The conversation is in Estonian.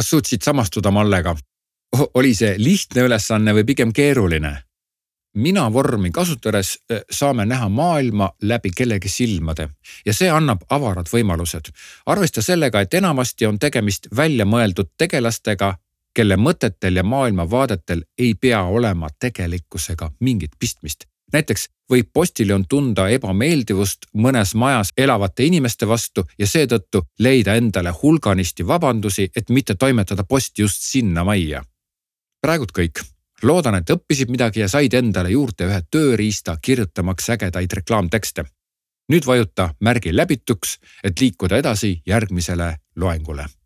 kas suutsid samastuda Mallega? oli see lihtne ülesanne või pigem keeruline? mina vormi kasutades saame näha maailma läbi kellegi silmade ja see annab avarad võimalused. arvesta sellega, et enamasti on tegemist väljamõeldud tegelastega, kelle mõtetel ja maailmavaadetel ei pea olema tegelikkusega mingit pistmist. Näiteks võib postiljon tunda ebameeldivust mõnes majas elavate inimeste vastu ja seetõttu leida endale hulganisti vabandusi, et mitte toimetada posti just sinna majja. praegult kõik loodan, et õppisid midagi ja said endale juurde ühe tööriista kirjutamaks ägedaid reklaamtekste. nüüd vajuta märgi läbituks, et liikuda edasi järgmisele loengule